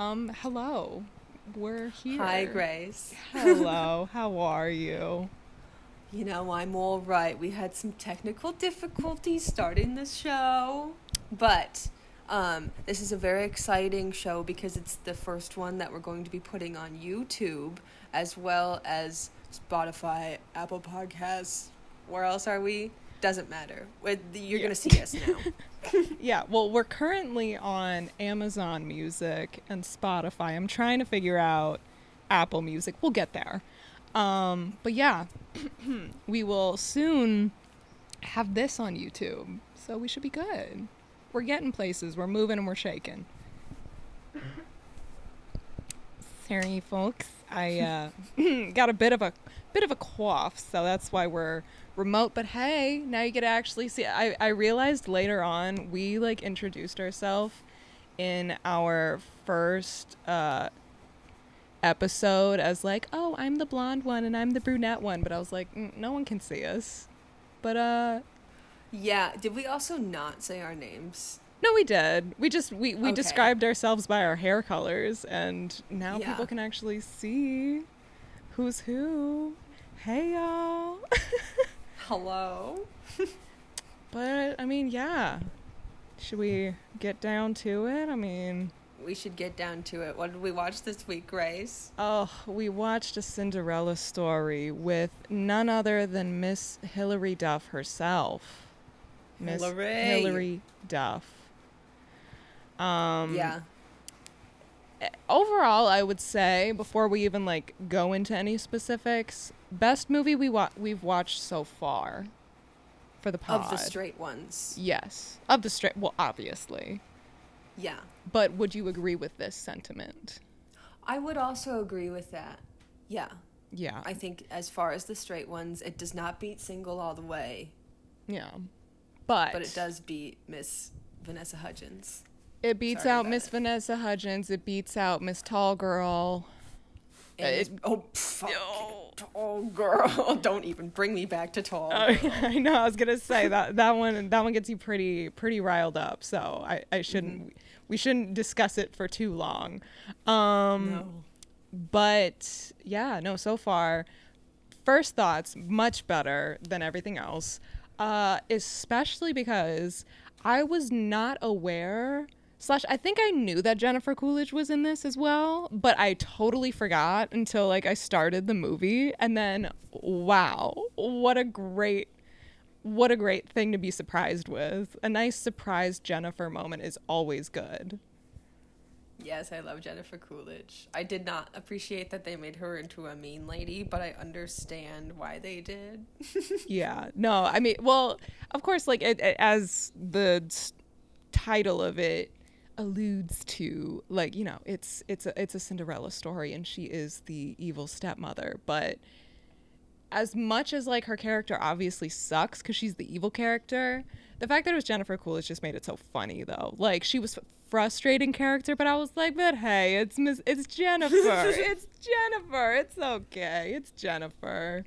Um, hello. We're here. Hi, Grace. Hello. How are you? You know, I'm all right. We had some technical difficulties starting this show, but um, this is a very exciting show because it's the first one that we're going to be putting on YouTube as well as Spotify, Apple Podcasts. Where else are we? Doesn't matter. You're Yeah. going to see us now. Yeah, well, we're currently on Amazon Music and Spotify. I'm trying to figure out Apple Music. We'll get there. Um, but yeah, we will soon have this on YouTube. So we should be good. We're getting places. We're moving and we're shaking. Sorry, folks. I uh, got a bit of a bit of a cough, so that's why we're remote. But hey, now you get to actually see. I I realized later on we like introduced ourselves in our first uh, episode as like, oh, I'm the blonde one and I'm the brunette one. But I was like, mm, no one can see us. But uh, yeah. Did we also not say our names? no, we did. We just we we Okay. described ourselves by our hair colors, and now Yeah. people can actually see who's who. Hey y'all. Hello. but I mean, yeah. Should we get down to it? I mean, We should get down to it. What did we watch this week, Grace? oh, we watched a Cinderella story with none other than Miss Hilary Duff herself. Miss Hilary. Duff. Um, yeah. Overall i would say before we even like go into any specifics best movie we wa- we've watched so far for the pod Of the straight ones. yes of the straight well obviously Yeah. but would you agree with this sentiment I would also agree with that. Yeah. yeah I think as far as the straight ones, it does not beat single all the way, yeah but but it does beat Miss Vanessa Hudgens. It beats Sorry out miss it. vanessa hudgens it beats out miss tall girl And It- oh, fuck. No. Tall girl. Don't even bring me back to tall. Oh, I know. I was gonna say that that one that one gets you pretty pretty riled up. So I I shouldn't we shouldn't discuss it for too long. Um, no. but yeah, no. So far, first thoughts much better than everything else. Uh, especially because I was not aware. Slash, I think I knew that Jennifer Coolidge was in this as well, but I totally forgot until like I started the movie, and then wow, what a great, what a great thing to be surprised with. A nice surprise Jennifer moment is always good. Yes, I love Jennifer Coolidge. I did not appreciate that they made her into a mean lady, but I understand why they did. yeah no i mean well of course like it, it- as the title of it alludes to like you know it's it's a it's a cinderella story and she is the evil stepmother but as much as like her character obviously sucks because she's the evil character the fact that it was jennifer coolidge just made it so funny though. Like she was a frustrating character but i was like but hey it's miss it's jennifer. It's jennifer. It's okay. It's jennifer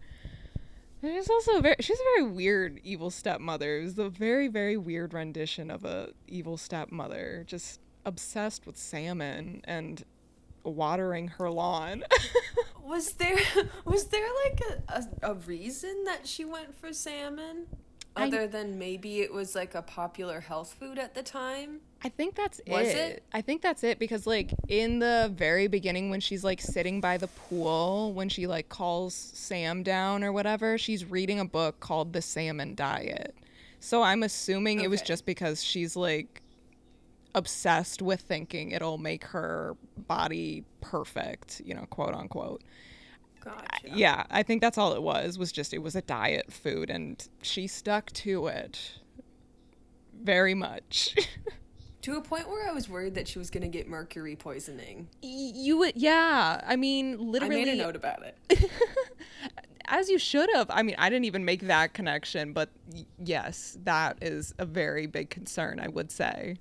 She's also a very she's a very weird evil stepmother. It was a very, very weird rendition of a evil stepmother. Just obsessed with salmon and watering her lawn. Was there was there like a, a, a reason that she went for salmon? I- Other than maybe it was like a popular health food at the time? I think that's Was it. it? I think that's it because like in the very beginning when she's like sitting by the pool when she like calls Sam down or whatever, she's reading a book called The Salmon Diet. So I'm assuming it was just because she's like obsessed with thinking it'll make her body perfect, you know, quote unquote. Gotcha. Yeah, I think that's all it was. Was just it was a diet food and she stuck to it very much. To a point where I was worried that she was gonna get mercury poisoning. You would yeah i mean literally. I made a note about it. as you should have i mean i didn't even make that connection but yes that is a very big concern i would say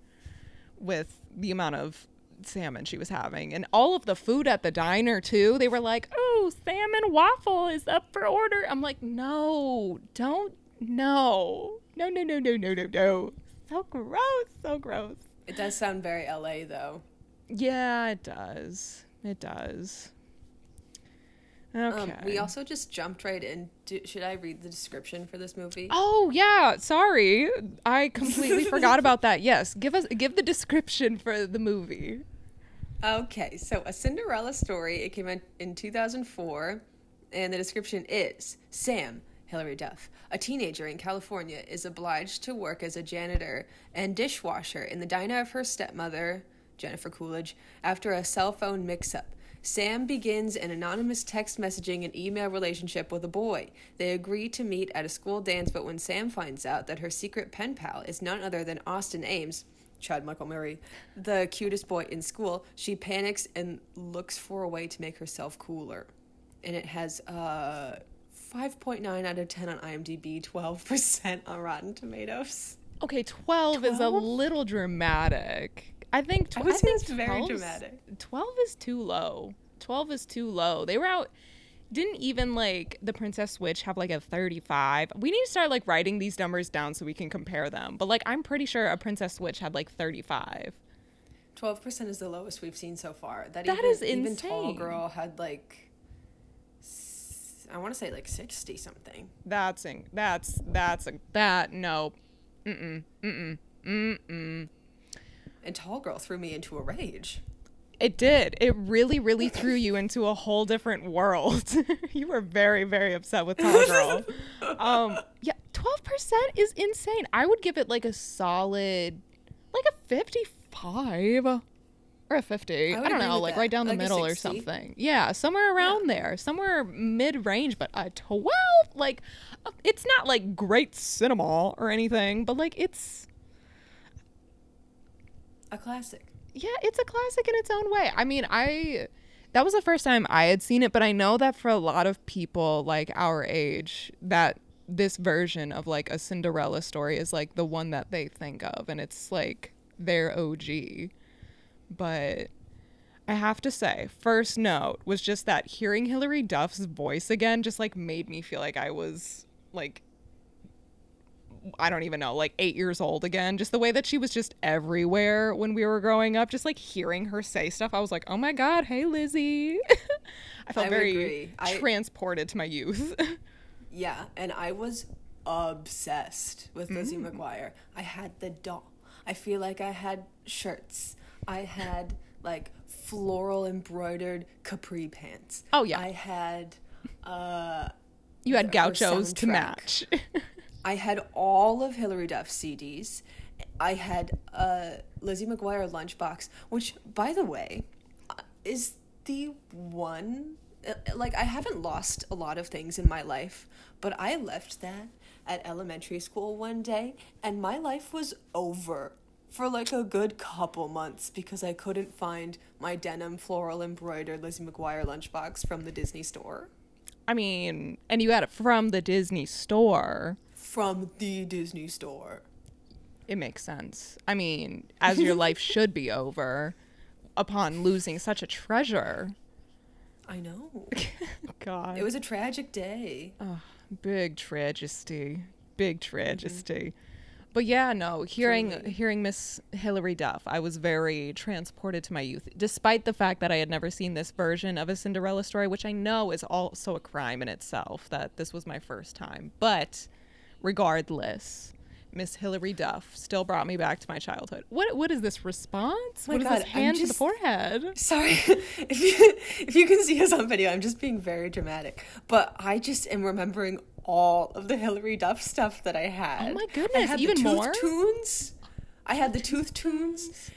with the amount of salmon she was having and all of the food at the diner too they were like oh salmon waffle is up for order i'm like no don't no no no no no no no no so gross so gross It does sound very LA though. Yeah, it does. It does. Okay. Um, we also just jumped right in. Do, should I read the description for this movie? Oh yeah, sorry. I completely forgot about that. Yes, give us give the description for the movie. Okay, so a Cinderella story. It came out in 2004, and the description is Sam, Hilary Duff, a teenager in California, is obliged to work as a janitor and dishwasher in the diner of her stepmother, Jennifer Coolidge, after a cell phone mix up. Sam begins an anonymous text messaging and email relationship with a boy. They agree to meet at a school dance, but when Sam finds out that her secret pen pal is none other than Austin Ames, Chad Michael Murray, the cutest boy in school, she panics and looks for a way to make herself cooler. And it has uh 5.9 out of 10 on IMDb, 12% on Rotten Tomatoes. Okay, 12, is a little dramatic. I think, tw- I would say very dramatic. 12 is too low. 12 is too low. They were out didn't even like the Princess Switch have like a 35. We need to start like writing these numbers down so we can compare them. But like I'm pretty sure a Princess Switch had like 35. 12% is the lowest we've seen so far. That, That even, is Even Tall. Girl had like, I want to say like 60 something. That's in, that's that's a that no. Mm-mm. Mm-mm. Mm-mm. And Tall Girl threw me into a rage. It did. It really, really threw you into a whole different world. you were very, very upset with Tall Girl. um, yeah, twelve percent is insane. I would give it like a solid, like a fifty-five or a fifty. I I, don't know, like that. right down the Like middle or something. Yeah, somewhere around there, somewhere mid-range. But a twelve, like, uh, it's not like great cinema or anything, but like it's A classic. yeah, it's a classic in its own way. I mean, I that was the first time I had seen it, but I know that for a lot of people like our age, that this version of like a Cinderella story is like the one that they think of and it's like their OG. But I have to say, first note was just that hearing Hilary Duff's voice again just like made me feel like I was like I don't even know, like eight years old again. Just the way that she was just everywhere when we were growing up, just like hearing her say stuff, I was like, oh my God, hey Lizzie. I felt I very agree. I- transported to my youth. Yeah, and I was obsessed with Lizzie Mm. McGuire. I had the doll. I feel like I had shirts. I had like floral embroidered capri pants. Oh, yeah. I had uh you had gauchos to match. I had all of Hilary Duff CDs. I had a Lizzie McGuire lunchbox, which, by the way, uh, is the one. uh, Like, I haven't lost a lot of things in my life, but I left that at elementary school one day, and my life was over for like a good couple months because I couldn't find my denim floral embroidered Lizzie McGuire lunchbox from the Disney store. I mean, and you had it from the Disney store. From the Disney store. It makes sense. I mean, as your life should be over upon losing such a treasure. I know. God. It was a tragic day. Oh, big tragedy. Big mm-hmm. tragedy. But yeah, no, hearing Truly. hearing Miss Hilary Duff, I was very transported to my youth, despite the fact that I had never seen this version of a Cinderella story, which I know is also a crime in itself that this was my first time. But regardless, Miss Hilary Duff still brought me back to my childhood. What what is this response? My what is God, this hand to the forehead? Sorry if you if you can see us on video, I'm just being very dramatic. But I just am remembering all of the Hilary Duff stuff that I had. Oh my goodness, I had even the tooth more? tunes. I had the tooth tunes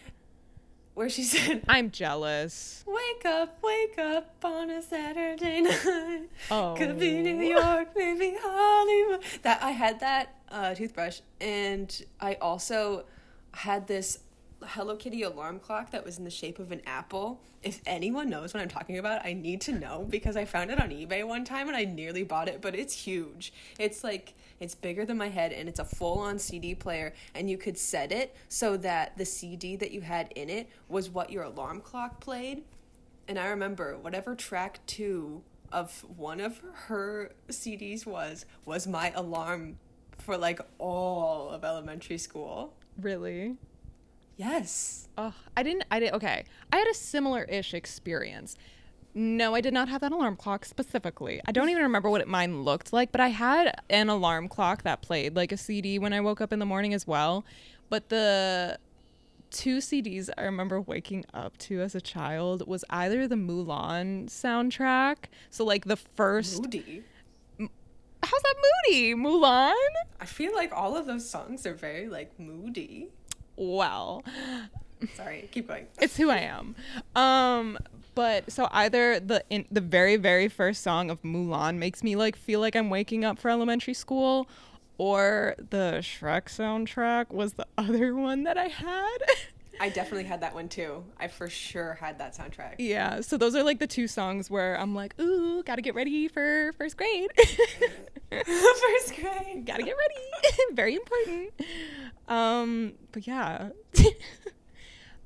where she said, I'm jealous. "Wake up, wake up on a Saturday night. Oh. Could be New York, maybe Hollywood." That I had that uh, toothbrush, and I also had this Hello Kitty alarm clock that was in the shape of an apple. If anyone knows what I'm talking about, I need to know because I found it on eBay one time and I nearly bought it, but it's huge. It's like it's bigger than my head and it's a full-on CD player and you could set it so that the CD that you had in it was what your alarm clock played. And I remember whatever track 2 of one of her CDs was was my alarm for like all of elementary school. Really? Yes. Oh, I didn't. I did. Okay, I had a similar-ish experience. No, I did not have that alarm clock specifically. I don't even remember what it, mine looked like, but I had an alarm clock that played like a CD when I woke up in the morning as well. But the two CDs I remember waking up to as a child was either the Mulan soundtrack, so like the first. Moody. How's that moody, Mulan? I feel like all of those songs are very like moody. Well, Sorry, keep going. it's who I am. Um, but so either the in, the very very first song of Mulan makes me like feel like I'm waking up for elementary school, or the Shrek soundtrack was the other one that I had. I definitely had that one too. I for sure had that soundtrack. yeah, so those are like the two songs where I'm like, ooh, gotta get ready for first grade. First grade. gotta get ready. very important. Um, but yeah.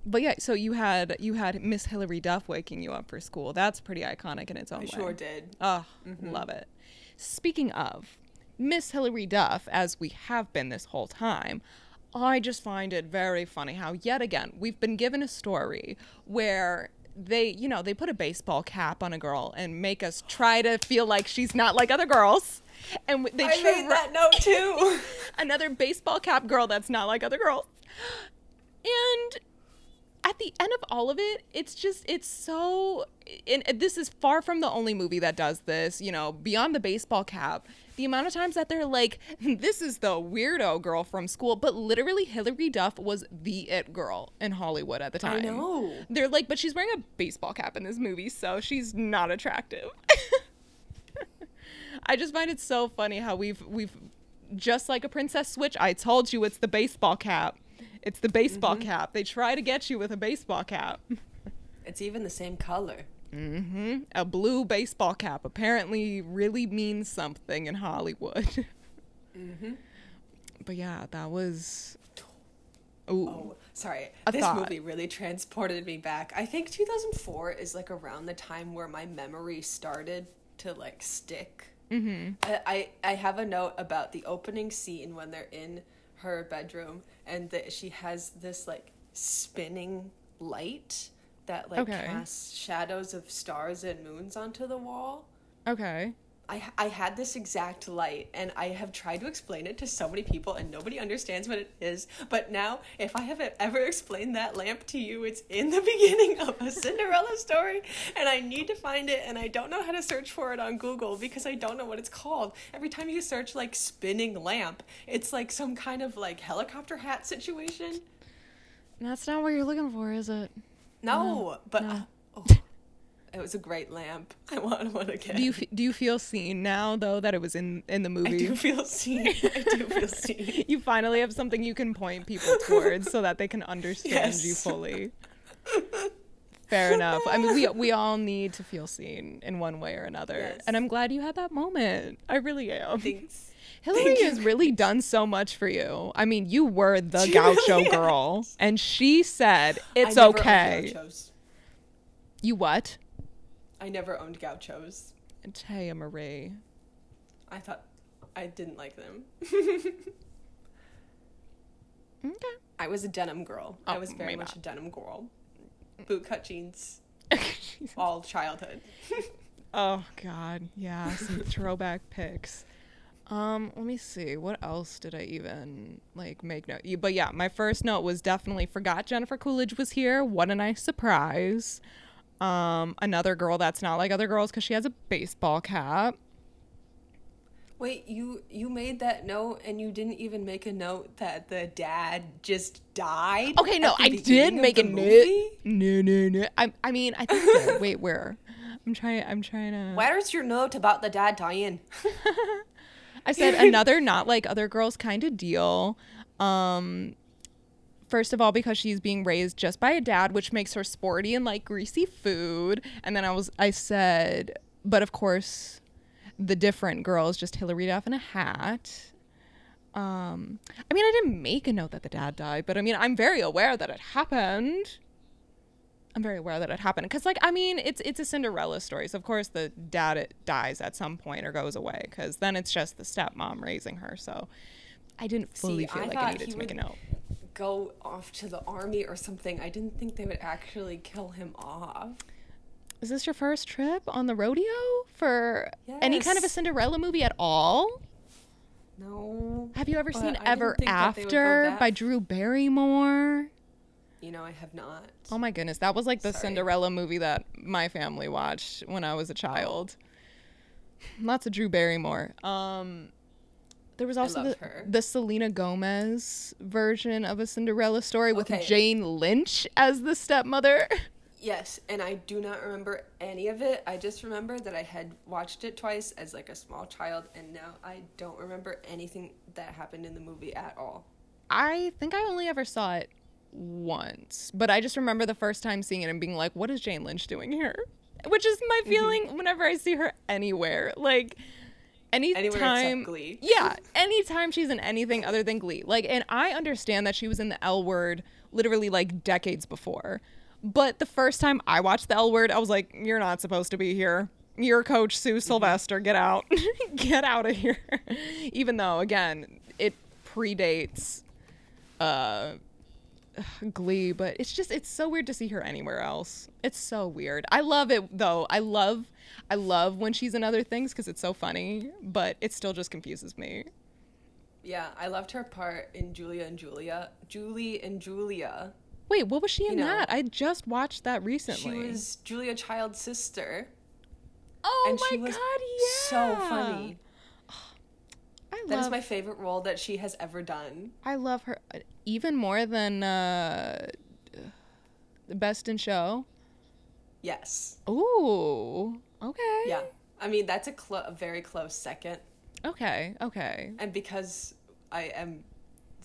But yeah, so you had you had Miss Hilary Duff waking you up for school. That's pretty iconic in its own I way. sure did. Oh, love it. Speaking of Miss Hilary Duff, as we have been this whole time, I just find it very funny how, yet again, we've been given a story where they, you know, they put a baseball cap on a girl and make us try to feel like she's not like other girls. And they I made that note too. another baseball cap girl that's not like other girls. And at the end of all of it, it's just it's so and this is far from the only movie that does this, you know, beyond the baseball cap. The amount of times that they're like, this is the weirdo girl from school, but literally Hilary Duff was the it girl in Hollywood at the time. I know. They're like, but she's wearing a baseball cap in this movie, so she's not attractive. I just find it so funny how we've we've just like a princess switch. I told you it's the baseball cap. It's the baseball Mm-hmm. cap. They try to get you with a baseball cap. It's even the same color. Mm-hmm. A blue baseball cap apparently really means something in Hollywood. Mm-hmm. But yeah, that was. Ooh. Oh, sorry. A this thought. movie really transported me back. I think 2004 is like around the time where my memory started to like stick. Mm-hmm. I, I I have a note about the opening scene when they're in her bedroom and that she has this like spinning light that like Okay. casts shadows of stars and moons onto the wall. Okay. I, I had this exact light and I have tried to explain it to so many people and nobody understands what it is. But now, if I have ever explained that lamp to you, it's in the beginning of a Cinderella story and I need to find it and I don't know how to search for it on Google because I don't know what it's called. Every time you search like spinning lamp, it's like some kind of like helicopter hat situation. That's not what you're looking for, is it? No, but no. It was a great lamp. I want one again. Do you do you feel seen now though that it was in in the movie? I do feel seen. I do feel seen. you finally have something you can point people towards so that they can understand you fully. Fair enough. I mean, we we all need to feel seen in one way or another, Yes. and I'm glad you had that moment. I really am. Thanks. Hilary Thank has really done so much for you. I mean, you were the She gaucho really girl, and she said it's I never owned okay. You what? I never owned gauchos. And Téa Marie. I thought I didn't like them. Okay. I was a denim girl. I Oh, was very much a denim girl. Bootcut jeans, all childhood. Oh God, yeah, some throwback pics. Um, let me see. What else did I even like make note? You- But yeah, my first note was definitely forgot Jennifer Coolidge was here. What a nice surprise. Um, another girl that's not like other girls because she has a baseball cap. Wait, you you made that note and you didn't even make a note that the dad just died? Okay, no, I did make a note. No, no, no. I, I mean, I think. Did. Wait, where? I'm trying. I'm trying to. Where's your note about the dad dying? I said another not like other girls kind of deal. Um first of all because she's being raised just by a dad which makes her sporty and like greasy food and then I was I said but of course the different girl is just Hilary Duff in a hat. Um I mean I didn't make a note that the dad died but I mean I'm very aware that it happened. I'm very aware that it happened because, like, I mean, it's it's a Cinderella story. So of course the dad it dies at some point or goes away because then it's just the stepmom raising her. So I didn't fully See, feel I like I needed to make a note. Go off to the army or something. I didn't think they would actually kill him off. Is this your first trip on the rodeo for any kind of a Cinderella movie at all? No. Have you ever seen I Ever think that they would go After by Drew Barrymore? You know, I have not. Oh my goodness, that was like the Sorry. Cinderella movie that my family watched when I was a child. Lots of Drew Barrymore. Um there was also the, her. the Selena Gomez version of a Cinderella story with Okay. Jane Lynch as the stepmother. Yes, and I do not remember any of it. I just remember that I had watched it twice as like a small child, and now I don't remember anything that happened in the movie at all. I think I only ever saw it once, but I just remember the first time seeing it and being like, "What is Jane Lynch doing here?" Which is my Mm-hmm. feeling whenever I see her anywhere. Like anytime, Glee. yeah, anytime she's in anything other than Glee. Like, and I understand that she was in the L Word literally like decades before, but the first time I watched the L Word, I was like, "You're not supposed to be here." Your coach Mm-hmm. Sue Sylvester, get out, get out of here. Even though, again, it predates uh glee but it's just it's so weird to see her anywhere else. It's so weird. I love it though. I love i love when she's in other things because it's so funny but it still just confuses me. Yeah, I loved her part in Julia and Julia. Julie and Julia. wait what was she in You know, that? I just watched that recently. She was Julia Child's sister, oh and my she was god yeah so funny. That is love my favorite role that she has ever done. i love her uh, even more than uh the best in show Yes. Ooh, okay Yeah. I mean, that's a, clo- a very close second. okay okay And because I am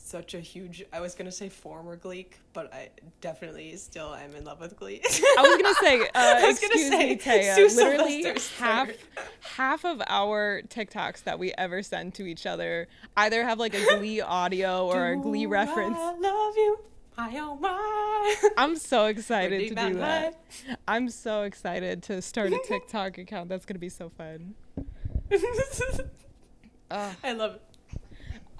such a huge, I was going to say former Gleek, but I definitely still am in love with Glee. I was gonna say, uh, I was gonna excuse me, say, Téa. Sue Literally half third. half of our TikToks that we ever send to each other either have like a Glee audio or a Glee reference. I love you. My oh my. I'm so excited to do that. I'm so excited to start a TikTok account. That's gonna be so fun. I love it.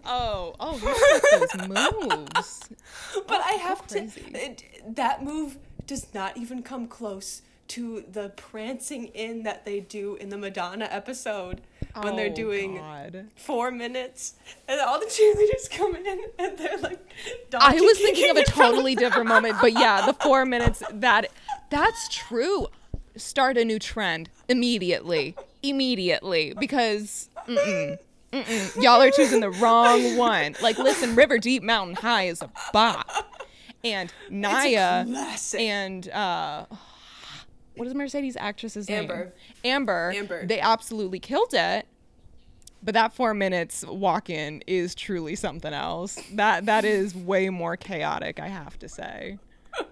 Oh, oh, those moves. But Oh, I so have to. It, uh, that move does not even come close to the prancing in that they do in the Madonna episode when they're Oh, doing God. four minutes and all the cheerleaders come in and they're like. I was thinking of a kicking in front totally different moment, but yeah, the four minutes that that's true. Start a new trend immediately, immediately, because mm-mm, mm-mm, y'all are choosing the wrong one. Like, listen, River Deep Mountain High is a bop, and Naya and uh, what is Mercedes actress's name? Amber. Amber. Amber. They absolutely killed it. But that four minutes walk in is truly something else. That that is way more chaotic, I have to say.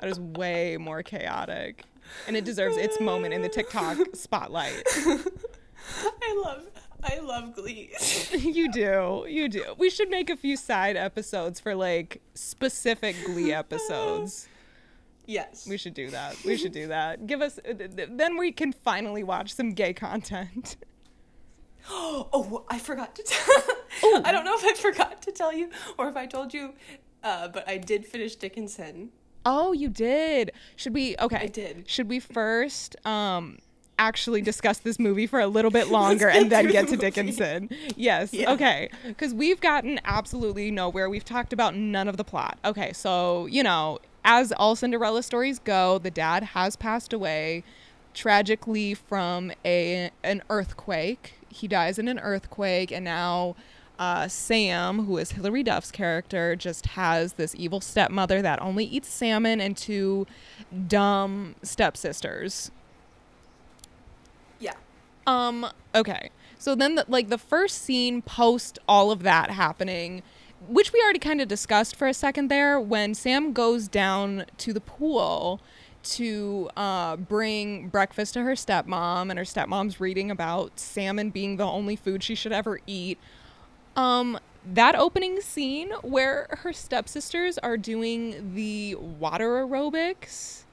That is way more chaotic. And it deserves its moment in the TikTok spotlight. I love. I love Glee. you do. You do. We should make a few side episodes for like specific Glee episodes. yes. We should do that. We should do that. Give us th- th- then we can finally watch some gay content. Oh, I forgot to tell. I don't know if I forgot to tell you or if I told you, uh, but I did finish Dickinson. Oh, you did. Should we okay. I did. Should we first um actually discuss this movie for a little bit longer and then get the to movie. Dickinson? Yes. Yeah. Okay. Cuz we've gotten absolutely nowhere. We've talked about none of the plot. Okay, so, you know, as all Cinderella stories go, the dad has passed away tragically from a an earthquake. He dies in an earthquake and now uh, Sam, who is Hilary Duff's character, just has this evil stepmother that only eats salmon and two dumb stepsisters. Um, okay. So then, the, like, the first scene post all of that happening, which we already kind of discussed for a second there, when Sam goes down to the pool to uh, bring breakfast to her stepmom, and her stepmom's reading about salmon being the only food she should ever eat. Um, that opening scene where her stepsisters are doing the water aerobics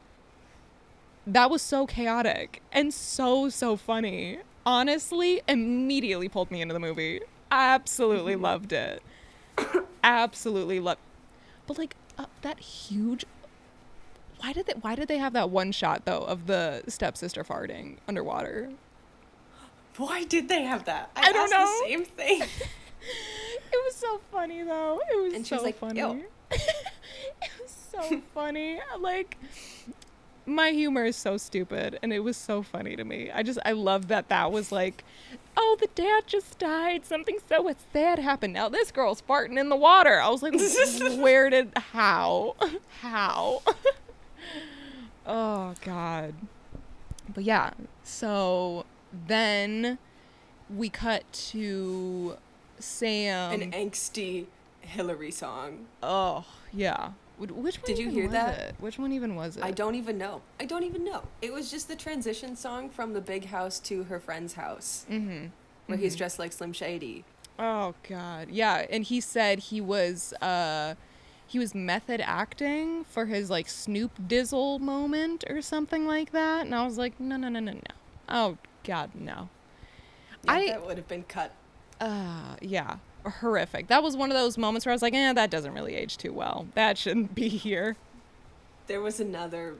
that was so chaotic and so so funny honestly immediately pulled me into the movie absolutely loved it absolutely loved but like uh, that huge. Why did they? Why did they have that one shot though of the stepsister farting underwater? Why did they have that? I don't asked know. The same thing. It was so funny though. It was And so was like, funny. It was so funny. Like my humor is so stupid and it was so funny to me. I just I love that that was like oh the dad just died. Something so sad happened. Now this girl's farting in the water. I was like where did how? How? oh god. But yeah, so then we cut to Sam. An angsty Hilary song. Oh yeah. Wh- Which one Did you hear was that? It? Which one even was it? I don't even know. I don't even know. It was just the transition song from the big house to her friend's house, Mm-hmm. where he's dressed like Slim Shady. Oh god. Yeah, and he said he was uh he was method acting for his like Snoop Dizzle moment or something like that. And I was like, no no no no no. Oh god, no. Yeah, I- that would have been cut. Uh yeah. Horrific. That was one of those moments where I was like, eh, that doesn't really age too well. That shouldn't be here. There was another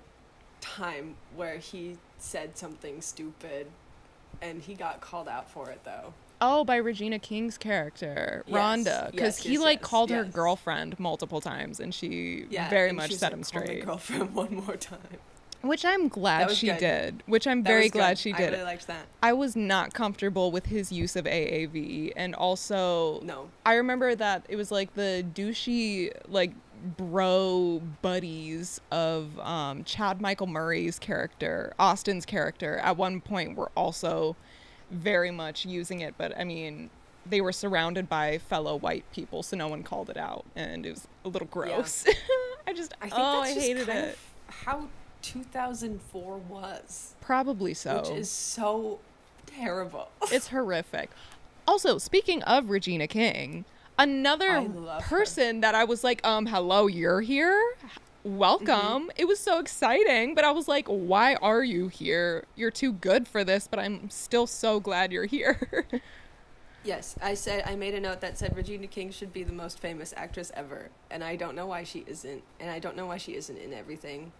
time where he said something stupid, and he got called out for it though. Oh, by Regina King's character, Yes, Rhonda, because yes, he yes, like called her girlfriend multiple times, and she Yeah, very and much set said, him "Call my straight. girlfriend one more time. Which I'm glad she good. did. Which I'm That very glad good. she I did. really liked that. I was not comfortable with his use of AAV, and also No. I remember that it was like the douchey like bro buddies of um, Chad Michael Murray's character, Austin's character. At one point, were also very much using it, but I mean, they were surrounded by fellow white people, so no one called it out, and it was a little gross. I just I think oh, that's I hated it. how 2004 was, Probably so. which is so terrible. it's horrific. Also, speaking of Regina King, another love her. person that I was like, um, hello, you're here? Welcome. Mm-hmm. It was so exciting, but I was like, why are you here? You're too good for this, but I'm still so glad you're here. Yes, I said I made a note that said Regina King should be the most famous actress ever, and I don't know why she isn't, and I don't know why she isn't in everything.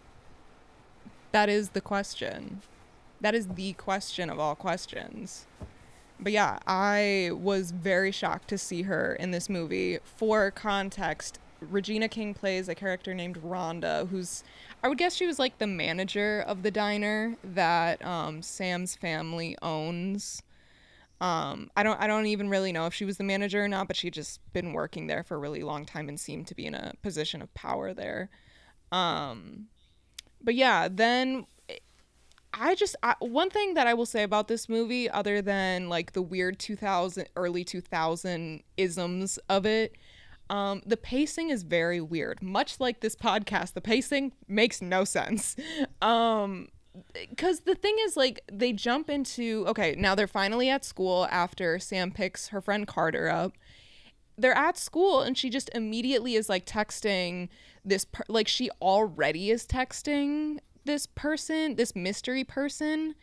That is the question. That is the question of all questions. But yeah, I was very shocked to see her in this movie. For context, Regina King plays a character named Rhonda, who's I would guess she was like the manager of the diner that um, Sam's family owns. Um, I don't I don't even really know if she was the manager or not, but she'd just been working there for a really long time and seemed to be in a position of power there. Um, but yeah, then I just I, one thing that I will say about this movie, other than like the weird 2000 early 2000 isms of it, um, the pacing is very weird. Much like this podcast, the pacing makes no sense. Um, because the thing is like they jump into okay now they're finally at school after sam picks her friend carter up they're at school and she just immediately is like texting this per- like she already is texting this person this mystery person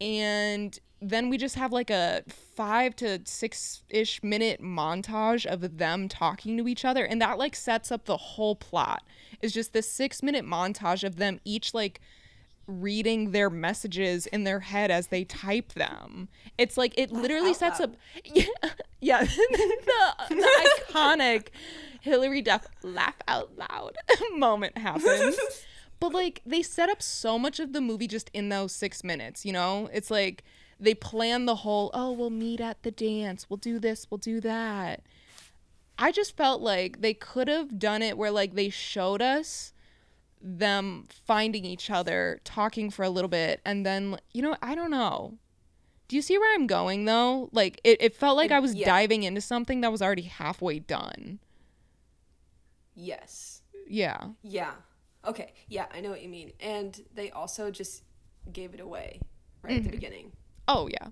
and then we just have like a five to six ish minute montage of them talking to each other and that like sets up the whole plot is just this six minute montage of them each like reading their messages in their head as they type them. It's like it literally sets up yeah yeah the, the iconic Hilary Duff laugh out loud moment happens. But like they set up so much of the movie just in those 6 minutes, you know? It's like they plan the whole oh, we'll meet at the dance, we'll do this, we'll do that. I just felt like they could have done it where like they showed us them finding each other, talking for a little bit, and then you know, I don't know. Do you see where I'm going though? Like it, it felt like I was yeah. diving into something that was already halfway done. Yes. Yeah. Yeah. Okay. Yeah, I know what you mean. And they also just gave it away right Mm-hmm. at the beginning, Oh yeah.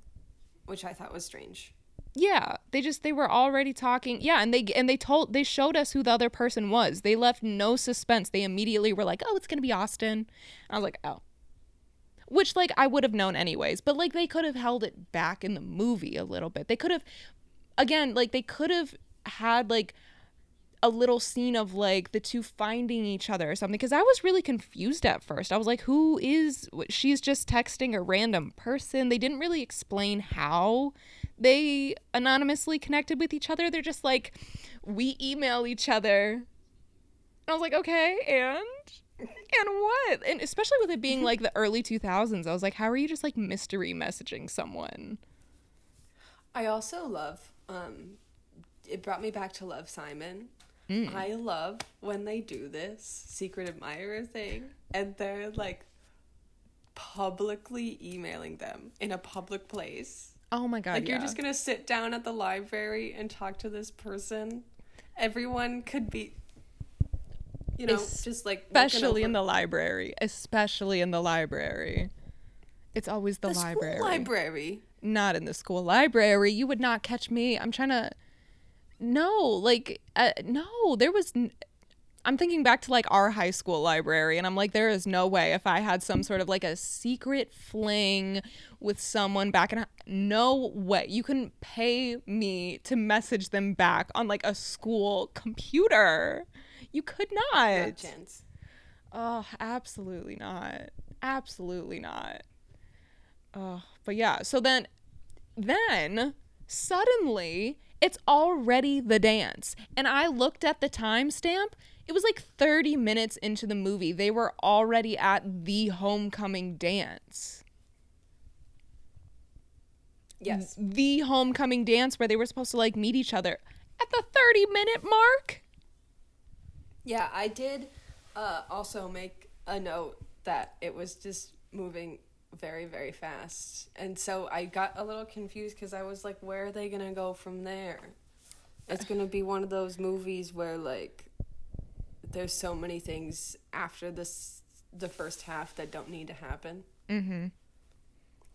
which I thought was strange. Yeah, they just they were already talking. Yeah, and they and they told they showed us who the other person was. They left no suspense. They immediately were like, "Oh, it's going to be Austin." I was like, "Oh." Which like I would have known anyways, but like they could have held it back in the movie a little bit. They could have again, like they could have had like a little scene of like the two finding each other or something because I was really confused at first. I was like, who is she's just texting a random person. They didn't really explain how they anonymously connected with each other. They're just like, we email each other. And I was like, okay, and and what? And especially with it being like the early 2000s, I was like, how are you just like mystery messaging someone? I also love um it brought me back to love Simon. Mm. I love when they do this secret admirer thing and they're like publicly emailing them in a public place. Oh my god. Like yeah. you're just going to sit down at the library and talk to this person. Everyone could be you know, es- just like especially in the library, especially in the library. It's always the, the library. library. Not in the school library. You would not catch me. I'm trying to no, like uh, no, there was n- I'm thinking back to like our high school library and I'm like there is no way if I had some sort of like a secret fling with someone back in no way you couldn't pay me to message them back on like a school computer. You could not. No chance. Oh, absolutely not. Absolutely not. Oh, but yeah, so then then suddenly it's already the dance. And I looked at the timestamp. It was like 30 minutes into the movie. They were already at the homecoming dance. Yes. The homecoming dance where they were supposed to like meet each other at the 30 minute mark. Yeah, I did uh, also make a note that it was just moving very very fast. And so i got a little confused because i was like where are they gonna go from there? It's gonna be one of those movies where like there's so many things after this the first half that don't need to happen. Mm-hmm.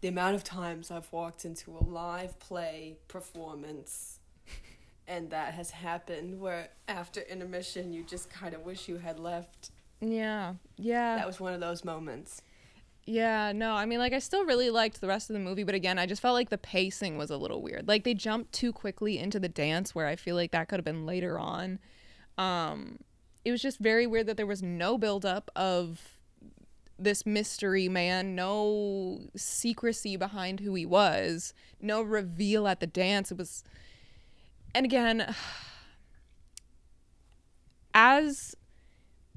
The amount of times i've walked into a live play performance and that has happened where after intermission you just kind of wish you had left. Yeah. Yeah. That was one of those moments yeah, no, I mean, like, I still really liked the rest of the movie, but again, I just felt like the pacing was a little weird. Like, they jumped too quickly into the dance, where I feel like that could have been later on. Um, it was just very weird that there was no buildup of this mystery man, no secrecy behind who he was, no reveal at the dance. It was, and again, as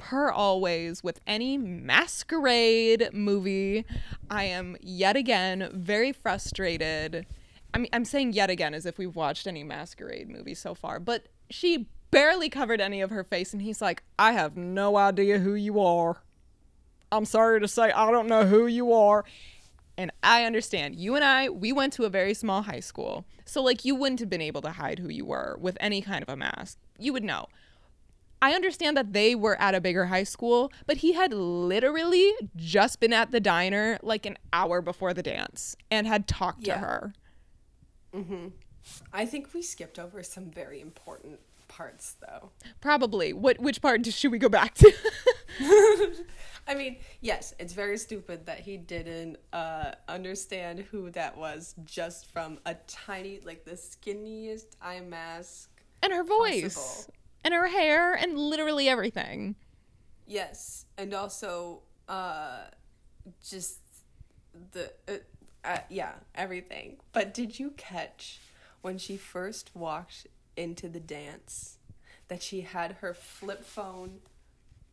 per always, with any masquerade movie, I am yet again very frustrated. I mean, I'm saying yet again as if we've watched any masquerade movie so far, but she barely covered any of her face, and he's like, I have no idea who you are. I'm sorry to say, I don't know who you are. And I understand. You and I, we went to a very small high school. So, like, you wouldn't have been able to hide who you were with any kind of a mask. You would know. I understand that they were at a bigger high school, but he had literally just been at the diner like an hour before the dance and had talked yeah. to her. Mm-hmm. I think we skipped over some very important parts, though. Probably. What? Which part should we go back to? I mean, yes, it's very stupid that he didn't uh, understand who that was just from a tiny, like the skinniest eye mask. And her voice. Possible and her hair and literally everything. Yes, and also uh just the uh, uh, yeah, everything. But did you catch when she first walked into the dance that she had her flip phone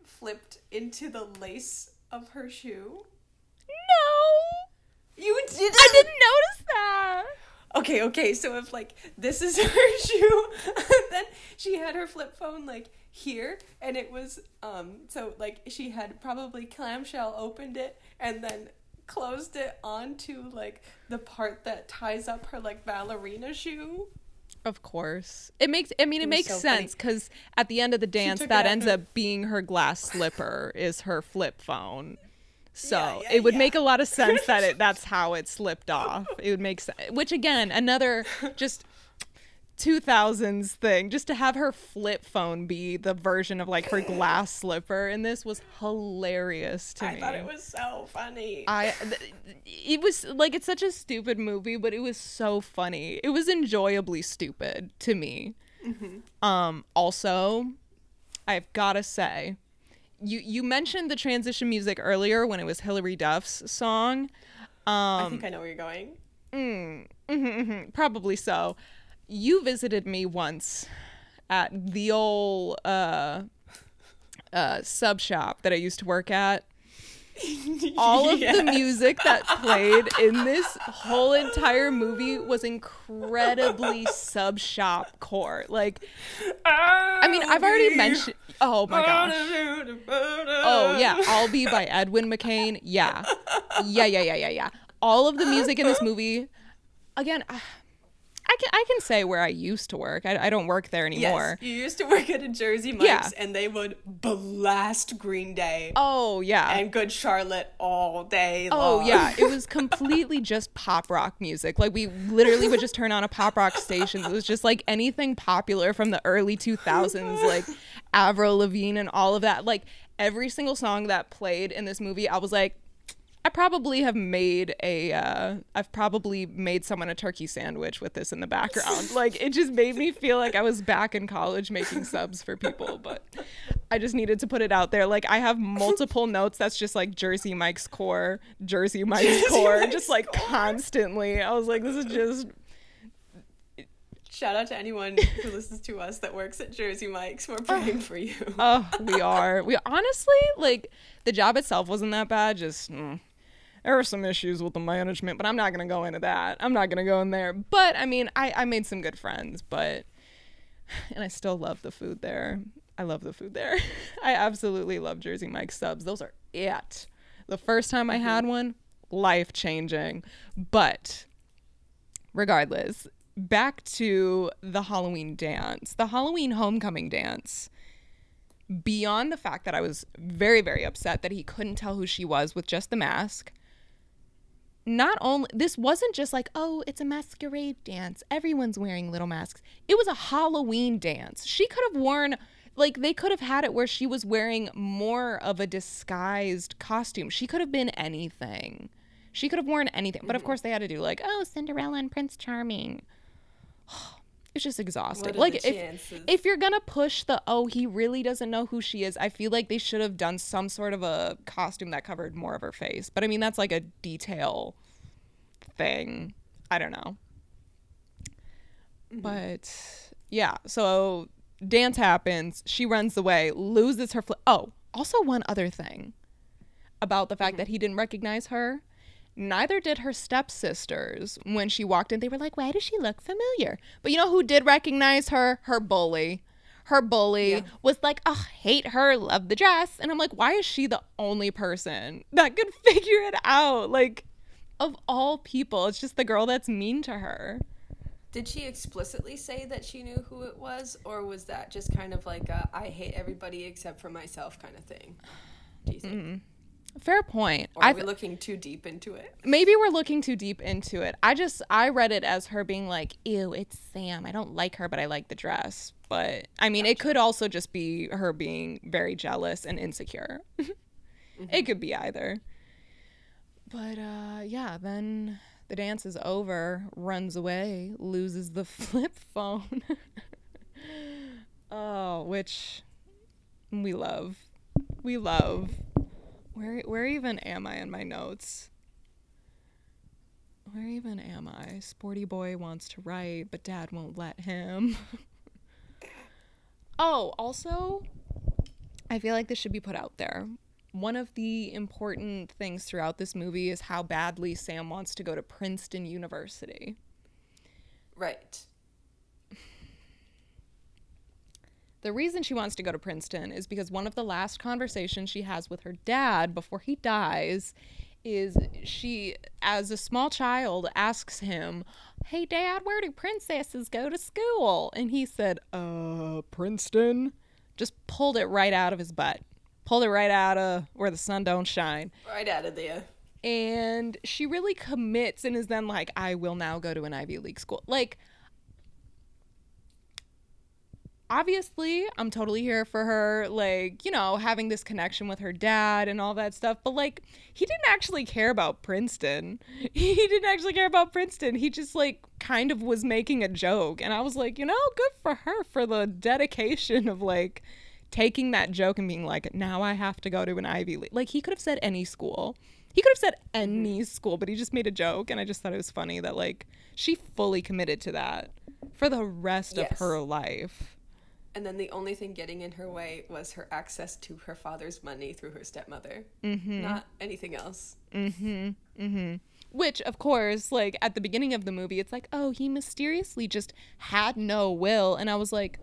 flipped into the lace of her shoe? No. You didn't I didn't notice that okay, okay, so if like this is her shoe, then she had her flip phone like here and it was um so like she had probably clamshell opened it and then closed it onto like the part that ties up her like ballerina shoe. Of course. It makes I mean it, it makes so sense cuz at the end of the dance that ends up being her glass slipper is her flip phone. So yeah, yeah, it would yeah. make a lot of sense that it that's how it slipped off. It would make sense. Which again, another just 2000s thing just to have her flip phone be the version of like her glass slipper in this was hilarious to I me. I thought it was so funny. I it was like it's such a stupid movie, but it was so funny. It was enjoyably stupid to me. Mm-hmm. Um also I've got to say, you you mentioned the transition music earlier when it was Hilary Duff's song. I Um, think I know where you're going. Mm, mhm, mhm, probably so. You visited me once at the old uh, uh, sub shop that I used to work at. All of the music that played in this whole entire movie was incredibly sub shop core. Like, I mean, I've already mentioned. Oh my gosh. Oh yeah, I'll be by Edwin McCain. Yeah, yeah, yeah, yeah, yeah, yeah. All of the music in this movie. Again, ah, I can I can say where I used to work. I, I don't work there anymore. Yes, you used to work at a Jersey Mike's, Yeah. and they would blast Green Day Oh yeah. and Good Charlotte all day oh, Long. Oh yeah, it was completely just pop rock music. Like we literally would just turn on a pop rock station. It was just like anything popular from the early 2000s, like Avril Lavigne and all of that. Like every single song that played in this movie, I was like, I probably have made a, uh, I've probably made someone a turkey sandwich with this in the background. like it just made me feel like I was back in college making subs for people. But I just needed to put it out there. Like I have multiple notes that's just like Jersey Mike's core, Jersey Mike's Jersey core, Mike's just like core. constantly. I was like, this is just Shout out to anyone who listens to us that works at Jersey Mike's. We're praying for you. oh, we are. We honestly like the job itself wasn't that bad. Just mm, there are some issues with the management, but I'm not gonna go into that. I'm not gonna go in there. But I mean, I I made some good friends, but and I still love the food there. I love the food there. I absolutely love Jersey Mike's subs. Those are it. The first time I had mm-hmm. one, life changing. But regardless, back to the Halloween dance, the Halloween homecoming dance. Beyond the fact that I was very, very upset that he couldn't tell who she was with just the mask, not only this wasn't just like, oh, it's a masquerade dance. Everyone's wearing little masks. It was a Halloween dance. She could have worn like they could have had it where she was wearing more of a disguised costume. She could have been anything. She could have worn anything. But of mm-hmm. course they had to do like, oh, Cinderella and Prince Charming. Oh It's just exhausting. Like if if you're gonna push the oh he really doesn't know who she is, I feel like they should have done some sort of a costume that covered more of her face. But I mean that's like a detail thing. I don't know. But yeah, so dance happens. She runs away, loses her. Fl- oh, also one other thing about the fact that he didn't recognize her. Neither did her stepsisters when she walked in. They were like, "Why does she look familiar?" But you know who did recognize her? Her bully. Her bully Yeah. was like, "Oh, hate her, love the dress," and I'm like, "Why is she the only person that could figure it out?" Like, of all people, it's just the girl that's mean to her. Did she explicitly say that she knew who it was, or was that just kind of like a I hate everybody except for myself kind of thing? Do you think? Mm-hmm. Fair point. Or are I we looking too deep into it? maybe we're looking too deep into it. I just I read it as her being like, "Ew, it's Sam. I don't like her, but I like the dress." But I mean, it could also just be her being very jealous and insecure. It could be either. But uh yeah, then the dance is over, runs away, loses the flip phone. oh, which we love. We love. Where where even am I in my notes? Where even am I? Sporty boy wants to write, but dad won't let him. oh, also, I feel like this should be put out there. One of the important things throughout this movie is how badly Sam wants to go to Princeton University. Right. The reason she wants to go to Princeton is because one of the last conversations she has with her dad before he dies is she, as a small child, asks him, Hey, dad, where do princesses go to school? And he said, Uh, Princeton. Just pulled it right out of his butt. Pulled it right out of where the sun don't shine. Right out of there. And she really commits and is then like, I will now go to an Ivy League school. Like, obviously i'm totally here for her like you know having this connection with her dad and all that stuff but like he didn't actually care about princeton he didn't actually care about princeton he just like kind of was making a joke and i was like you know good for her for the dedication of like taking that joke and being like, now I have to go to an Ivy League. Like he could have said any school. He could have said any mm-hmm. school, but he just made a joke and I just thought it was funny that like she fully committed to that for the rest of her life. And then the only thing getting in her way was her access to her father's money through her stepmother. Mm-hmm. Not anything else. Which, of course, like at the beginning of the movie, it's like, oh, he mysteriously just had no will. And I was like,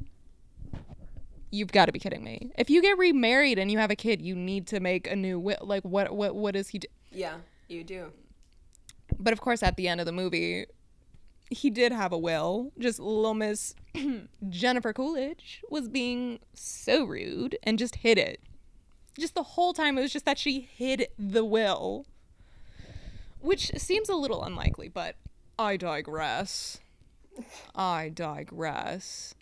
you've got to be kidding me. If you get remarried and you have a kid, you need to make a new will. Like, what, what, what does he do? Yeah, you do. But of course, at the end of the movie, he did have a will. Just little Miss Jennifer Coolidge was being so rude and just hid it. Just the whole time, it was just that she hid the will. Which seems a little unlikely, but I digress. I digress.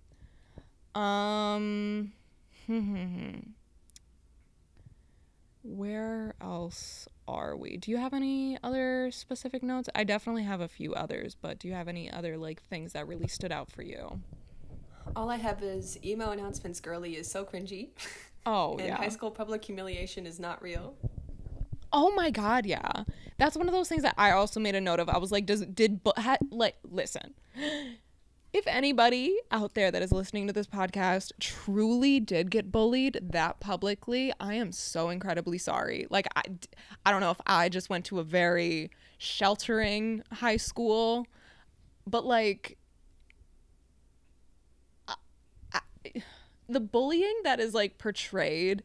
Um. Hmm, hmm, hmm. Where else are we? Do you have any other specific notes? I definitely have a few others, but do you have any other like things that really stood out for you? All I have is emo announcements girly is so cringy. Oh and yeah. high school public humiliation is not real. Oh my god, yeah. That's one of those things that I also made a note of. I was like, does did bu- ha, like listen. If anybody out there that is listening to this podcast truly did get bullied that publicly, I am so incredibly sorry. Like I I don't know if I just went to a very sheltering high school, but like I- I- the bullying that is like portrayed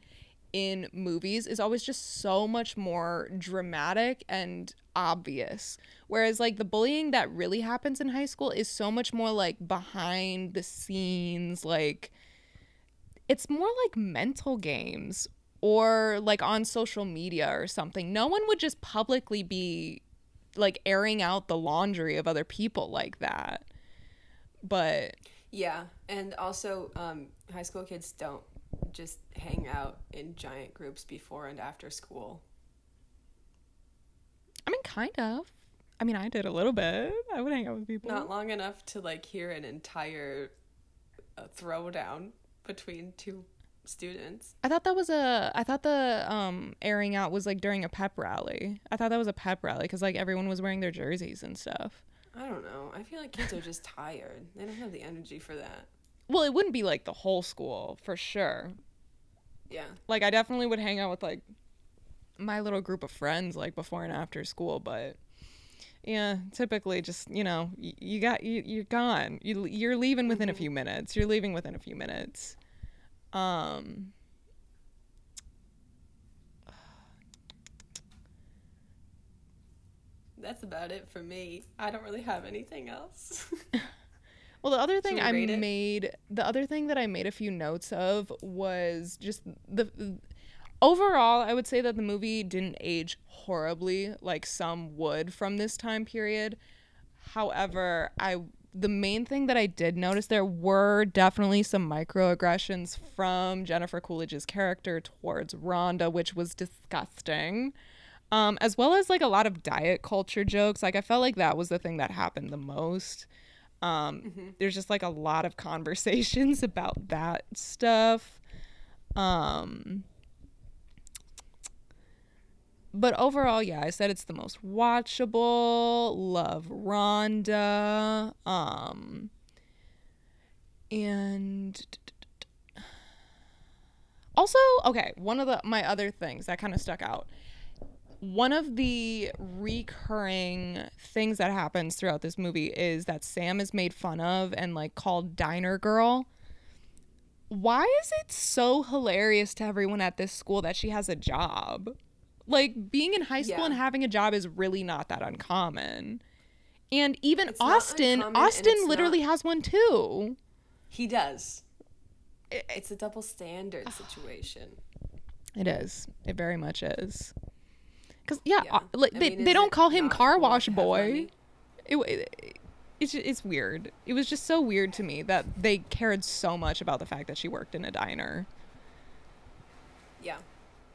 in movies is always just so much more dramatic and obvious. Whereas like the bullying that really happens in high school is so much more like behind the scenes like it's more like mental games or like on social media or something. No one would just publicly be like airing out the laundry of other people like that. But Yeah, and also um, high school kids don't just hang out in giant groups before and after school. I mean kind of. I mean I did a little bit. I would hang out with people. Not long enough to like hear an entire uh, throwdown between two students. I thought that was a. I thought the um airing out was like during a pep rally. I thought that was a pep rally because like everyone was wearing their jerseys and stuff. I don't know. I feel like kids are just tired. They don't have the energy for that. Well, it wouldn't be like the whole school for sure. Yeah. Like I definitely would hang out with like my little group of friends like before and after school, but yeah, typically just you know y- you got you you're gone. You you're leaving within a few minutes. You're leaving within a few minutes. Um. That's about it for me. I don't really have anything else. Well, the other thing I rate it? made, the other thing that I made a few notes of was just the overall, I would say that the movie didn't age horribly like some would from this time period. However, I the main thing that I did notice there were definitely some microaggressions from Jennifer Coolidge's character towards Rhonda, which was disgusting. Um, as well as like a lot of diet culture jokes. Like I felt like that was the thing that happened the most. Um, there's just like a lot of conversations about that stuff. Um, but overall, yeah, I said it's the most watchable. Love Rhonda. Um, and also, okay, one of the my other things that kind of stuck out one of the recurring things that happens throughout this movie is that Sam is made fun of and like called diner girl. Why is it so hilarious to everyone at this school that she has a job? Like being in high school Yeah. and having a job is really not that uncommon. And even It's Austin, Austin literally not- has one too. he does. It- It's a double standard situation. It is. It very much is. Cause yeah, Yeah. uh, like they, mean, they don't call him car wash boy. It, it it's it's weird. It was just so weird to me that they cared so much about the fact that she worked in a diner. Yeah.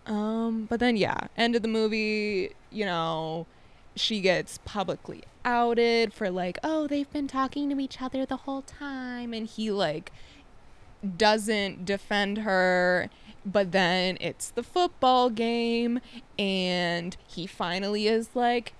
Um, but then yeah, end of the movie, you know, she gets publicly outed for like, oh, they've been talking to each other the whole time, and he like doesn't defend her but then it's the football game and he finally is like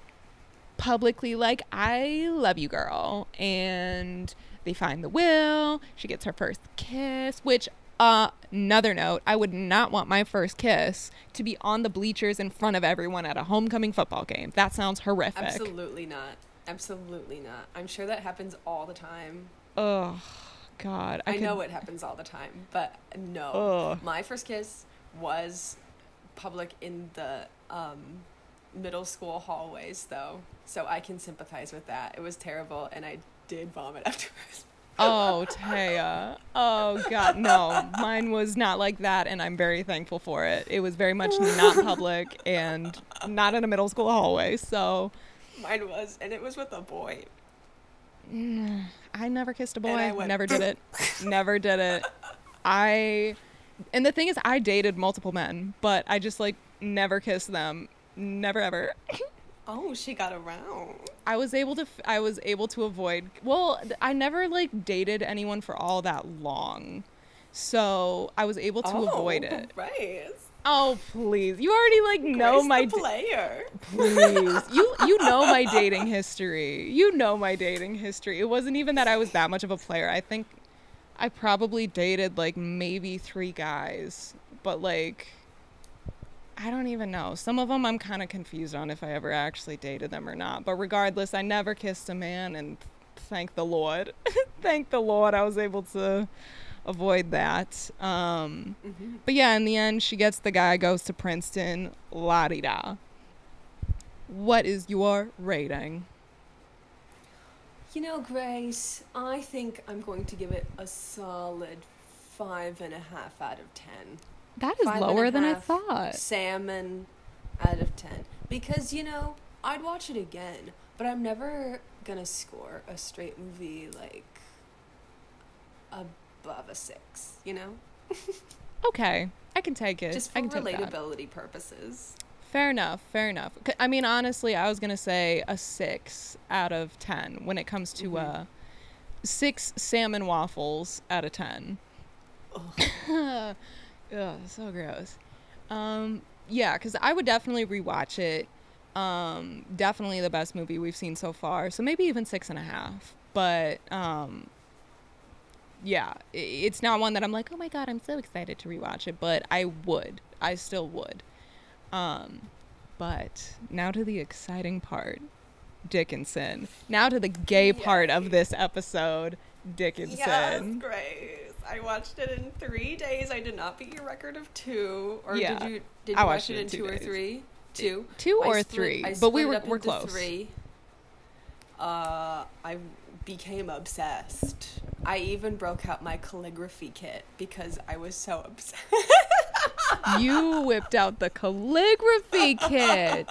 publicly like i love you girl and they find the will she gets her first kiss which uh, another note i would not want my first kiss to be on the bleachers in front of everyone at a homecoming football game that sounds horrific Absolutely not. Absolutely not. I'm sure that happens all the time. oh god I, could- know it happens all the time, but no. Ugh. My first kiss was public in the um, middle school hallways, though, so I can sympathize with that. It was terrible, and I did vomit afterwards. Oh, Téa. Oh, God. No, mine was not like that, and I'm very thankful for it. It was very much not public and not in a middle school hallway. So Mine was, and it was with a boy. I never kissed a boy. I went, never did it. never did it. I, and the thing is, I dated multiple men, but I just like never kissed them. Never ever. Oh, she got around. I was able to. I was able to avoid. Well, I never like dated anyone for all that long, so I was able to avoid oh, it. Right. Oh please! You already like know Grace my player. please. You you know my dating history. You know my dating history. It wasn't even that I was that much of a player. I think I probably dated like maybe three guys, but like I don't even know. Some of them I'm kind of confused on if I ever actually dated them or not. But regardless, I never kissed a man, and thank the Lord. thank the Lord, I was able to avoid that. Um, Mm-hmm. but yeah, in the end, she gets the guy, goes to Princeton, la di da. What is your rating? You know, Grace, I think I'm going to give it a solid five and a half out of ten. That is Five lower than I thought. Salmon out of 10. Because, you know, I'd watch it again, but I'm never gonna score a straight movie like above a six, you know? Okay, I can take it. Just for can take that. relatability purposes. Fair enough. Fair enough. I mean, honestly, I was gonna say a six out of ten when it comes to Mhm. uh, six salmon waffles out of ten. Ugh, so gross. Um, yeah, because I would definitely rewatch it. Um, definitely the best movie we've seen so far. So maybe even six and a half. But um, yeah, it's not one that I'm like, oh my god, I'm so excited to rewatch it. But I would. I still would. Um, but now to the exciting part, Dickinson. Now to the gay part of this episode, Dickinson. Yes, Grace. I watched it in three days. I did not beat your record of two. Or Yeah, did you did you watch it in two two or three? Two. Two I or split- three, but we were we're close. Three. Uh, I became obsessed. I even broke out my calligraphy kit because I was so obsessed. You whipped out the calligraphy kit.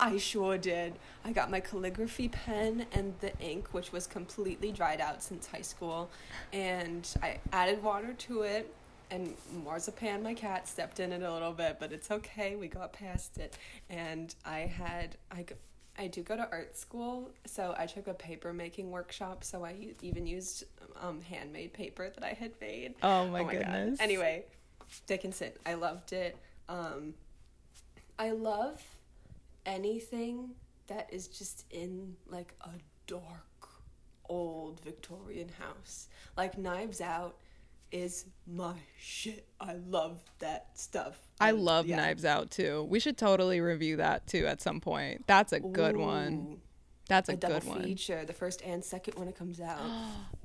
I sure did. I got my calligraphy pen and the ink, which was completely dried out since high school, and I added water to it. And Marzipan, my cat, stepped in it a little bit, but it's okay. We got past it. And I had I. I do go to art school, so I took a paper making workshop. So I even used um, handmade paper that I had made. Oh my, God. goodness. Anyway, Dickinson, I loved it. Um, I love anything that is just in like a dark old Victorian house. Like Knives Out is my shit. I love that stuff. I And, love yeah. Knives Out too. We should totally review that too at some point. That's a good one. That's a, A good one. feature, the first and second when it comes out.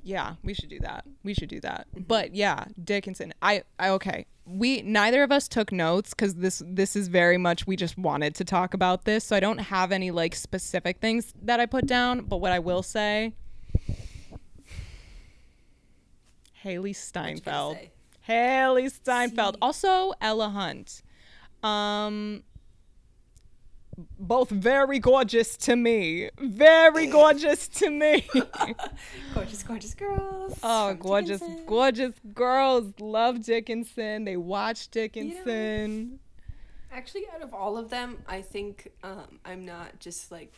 Yeah, we should do that. We should do that. Mm-hmm. But yeah, Dickinson. I, I okay. We neither of us took notes because this this is very much we just wanted to talk about this. So I don't have any like specific things that I put down. But what I will say, Hailee What you gonna Steinfeld. Hailee Steinfeld. See? Also Ella Hunt. Um both very gorgeous to me. Very gorgeous to me. Gorgeous, gorgeous girls. oh, gorgeous, Dickinson. gorgeous girls love Dickinson. They watch Dickinson. Actually, out of all of them, I think um, I'm not just like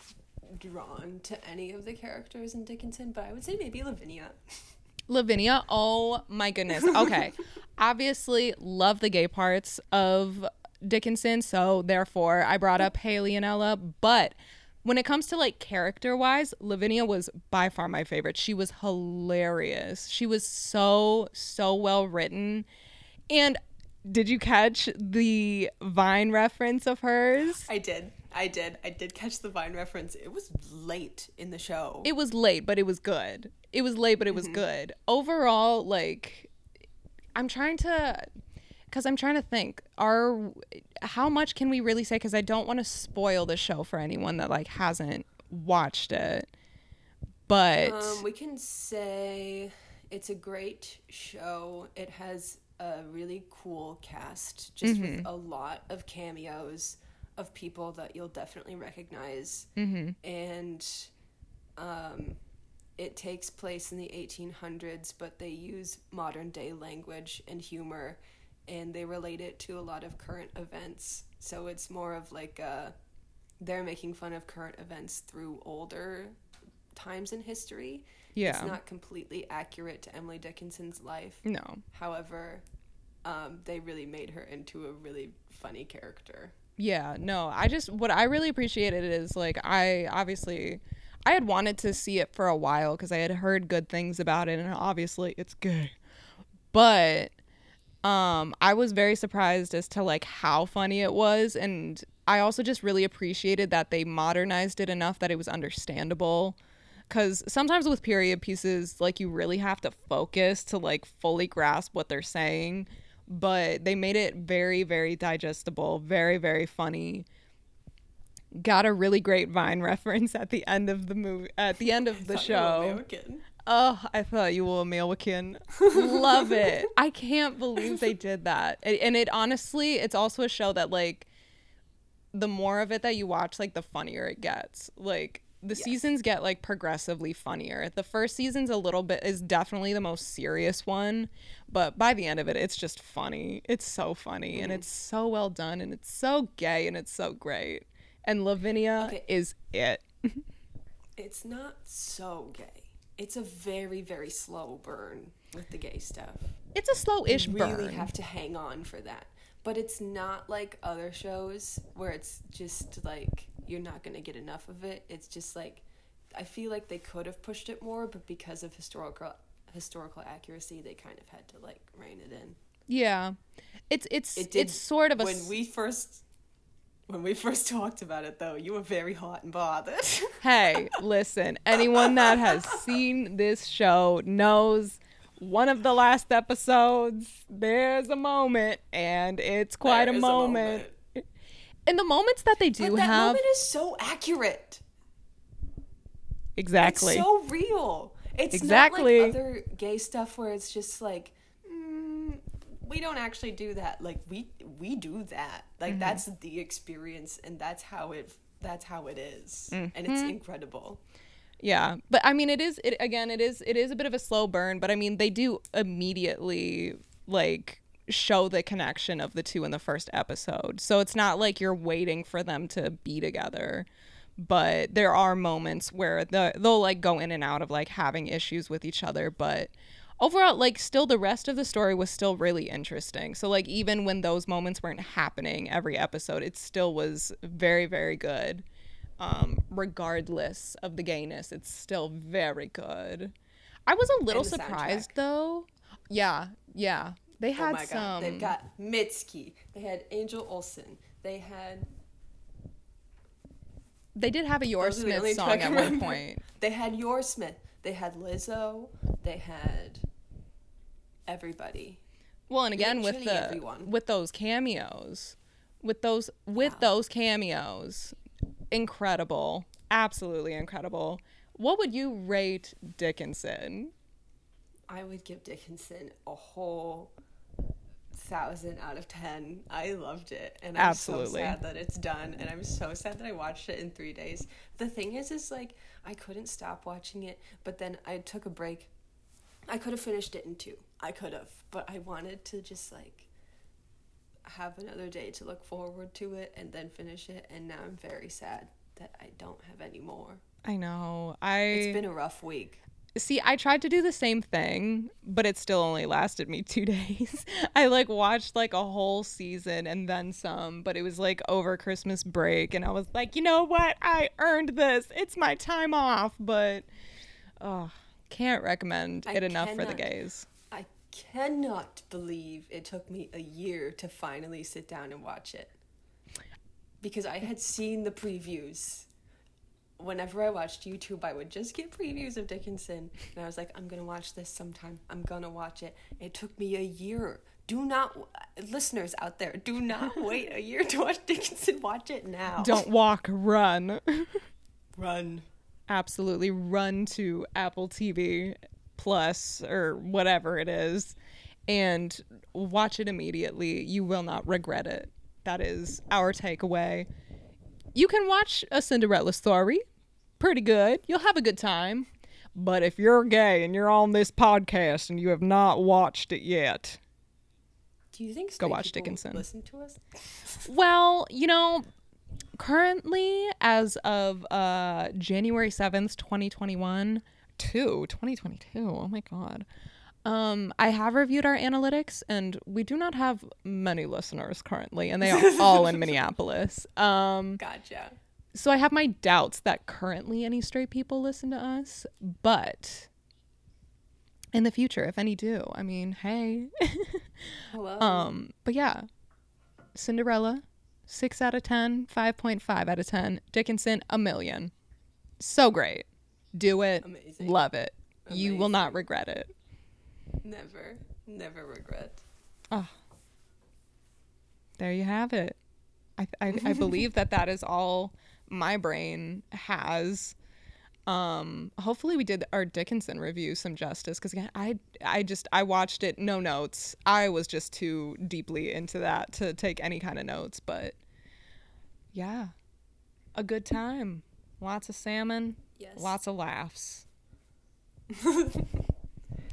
drawn to any of the characters in Dickinson, but I would say maybe Lavinia. Lavinia, oh my goodness. Okay. Obviously, love the gay parts of Dickinson, so therefore I brought up Hailee and Ella, but when it comes to like character wise, Lavinia was by far my favorite. She was hilarious. She was so so well written. And did you catch the Vine reference of hers? I did. I did. I did catch the Vine reference. It was late in the show. It was late, but it was good. It was late, but it was Mm-hmm. good. Overall, like, I'm trying to, because I'm trying to think, are how much can we really say? Because I don't want to spoil the show for anyone that like hasn't watched it. But Um, we can say it's a great show. It has a really cool cast, just with a lot of cameos of people that you'll definitely recognize. Mm-hmm. And um, it takes place in the 1800s, but they use modern day language and humor, and they relate it to a lot of current events. So it's more of like a, they're making fun of current events through older times in history. Yeah. It's not completely accurate to Emily Dickinson's life. no, However, um, they really made her into a really funny character. Yeah, no, I just what I really appreciated is like I obviously I had wanted to see it for a while because I had heard good things about it and obviously it's good. But um I was very surprised as to like how funny it was and I also just really appreciated that they modernized it enough that it was understandable cuz sometimes with period pieces like you really have to focus to like fully grasp what they're saying but they made it very very digestible very very funny got a really great vine reference at the end of the movie at the end of the show. Oh i thought you were a american. Love it. I can't believe they did that. And, and it honestly it's also a show that like the more of it that you watch like the funnier it gets. Like the Yes. seasons get like progressively funnier. The first season's a little bit is definitely the most serious one but by the end of it it's just funny. It's so funny and it's so well done and it's so gay and it's so great and lavinia Okay. is it It's not so gay. It's a very, very slow burn with the gay stuff. it's a slow-ish you burn really have to hang on for that. But it's not like other shows where it's just like you're not going to get enough of it. It's just like I feel like they could have pushed it more, but because of historical historical accuracy, they kind of had to like rein it in. yeah it's it's It did it's sort of a when we first when we first talked about it though, you were very hot and bothered. hey, listen, anyone that has seen this show knows one of the last episodes, there's a moment, and it's quite There a moment. And the moments that they do But that have, moment is so accurate. exactly. It's so real. It's Exactly. not like other gay stuff where it's just like, we don't actually do that. Like we we do that. Like Mm-hmm. that's the experience, and that's how it that's how it is. and Mm-hmm. it's incredible. Yeah, but I mean, it is it again. It is it is a bit of a slow burn, but I mean, they do immediately like show the connection of the two in the first episode, so it's not like you're waiting for them to be together. But there are moments where the they'll like go in and out of like having issues with each other, but overall like still the rest of the story was still really interesting so like even when those moments weren't happening every episode it still was very very good um, regardless of the gayness. It's still very good. I was a little surprised soundtrack. though. Yeah, yeah. They Oh had my some. god! They've got Mitski. They had Angel Olsen. They had. they did have a Your Those are the only Smith song at one point. They had Your Smith. They had Lizzo. They had. Everybody. Well, and again with the everyone. with those cameos, with those with those cameos, incredible, absolutely incredible. What would you rate Dickinson? I would give Dickinson a whole thousand out of ten. I loved it, and I'm so sad that it's done, and I'm so sad that I watched it in three days. The thing is, is like I couldn't stop watching it, but then I took a break. I could have finished it in two. I could have, but I wanted to just like have another day to look forward to it and then finish it. And now I'm very sad that I don't have any more. I know. I It's been a rough week. See, I tried to do the same thing, but it still only lasted me two days. I like watched like a whole season and then some, but it was like over Christmas break, and I was like, you know what? I earned this. It's my time off, but oh, can't recommend I it enough for the gays. I cannot believe it took me a year to finally sit down and watch it. Because I had seen the previews. Whenever I watched YouTube, I would just get previews of Dickinson. And I was like, I'm going to watch this sometime. I'm going to watch it. It took me a year. Do not, listeners out there, do not wait a year to watch Dickinson. Watch it now. Don't walk, run. run. Absolutely run to Apple TV Plus or whatever it is and watch it immediately. You will not regret it. That is our takeaway. You can watch a Cinderella story. Pretty good. You'll have a good time. But if you're gay and you're on this podcast and you have not watched it yet, Do you think Go watch Dickinson. Listen to us. Well, you know, currently as of uh January 7th, 2021, 2, 2022. Oh my god. Um I have reviewed our analytics and we do not have many listeners currently and they are all in Minneapolis. Um Gotcha. so I have my doubts that currently any straight people listen to us, but in the future if any do, I mean, hey. Hello. Um, but yeah, Cinderella, six out of 10, 5.5 out of 10. Dickinson, a million. So great. Do it. Amazing. Love it. You will not regret it. Never, never regret. Ah, There you have it. I, I, I believe that that is all my brain has. Um, hopefully we did our Dickinson review some justice because again, I I just I watched it no notes. I was just too deeply into that to take any kind of notes, but yeah, a good time. Lots of salmon, Yes. lots of laughs.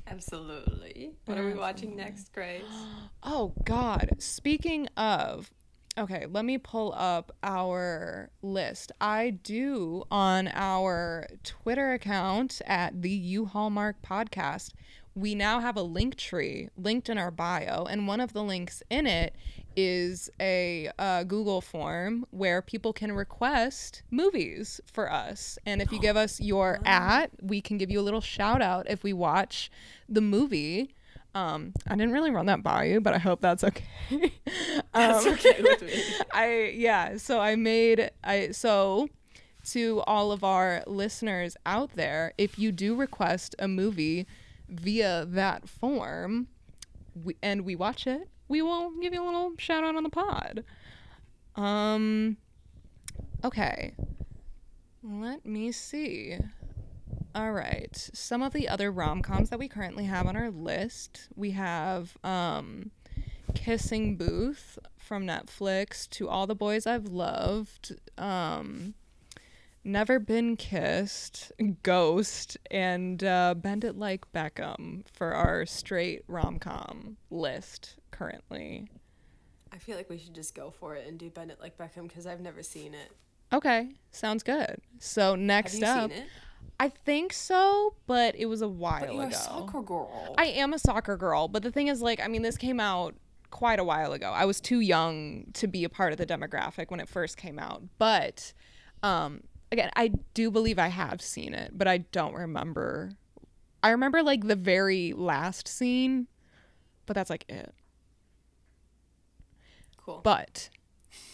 Absolutely. What are we watching next, Grace? Oh God! Speaking of, okay, let me pull up our list. I do on our Twitter account at the U Hallmark Podcast. We now have a link tree linked in our bio, and one of the links in it is a uh, Google form where people can request movies for us. And if you give us your at, we can give you a little shout out if we watch the movie. Um, I didn't really run that by you, but I hope that's okay. That's Um, okay with me. I yeah, so I made I so to all of our listeners out there, if you do request a movie via that form we, and we watch it, we will give you a little shout out on the pod. Um okay. Let me see. All right. Some of the other rom-coms that we currently have on our list, we have um Kissing Booth from Netflix, To All the Boys I've Loved, um Never Been Kissed, Ghost, and uh, Bend It Like Beckham for our straight rom-com list currently. I feel like we should just go for it and do Bend It Like Beckham because I've never seen it. Okay, sounds good. So next up? I think so, but it was a while But you're ago. a soccer girl. I am a soccer girl, but the thing is, like, I mean, this came out quite a while ago. I was too young to be a part of the demographic when it first came out. But, um, again, I do believe I have seen it, but I don't remember. I remember, like, the very last scene, but that's, like, it. Cool. But,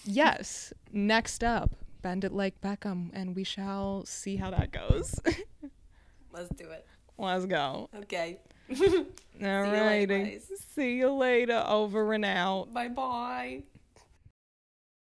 yes, next up, Bend It Like Beckham, and we shall see how that goes. Let's do it. Let's go. Okay. All righty. See you later. Over and out. Bye bye.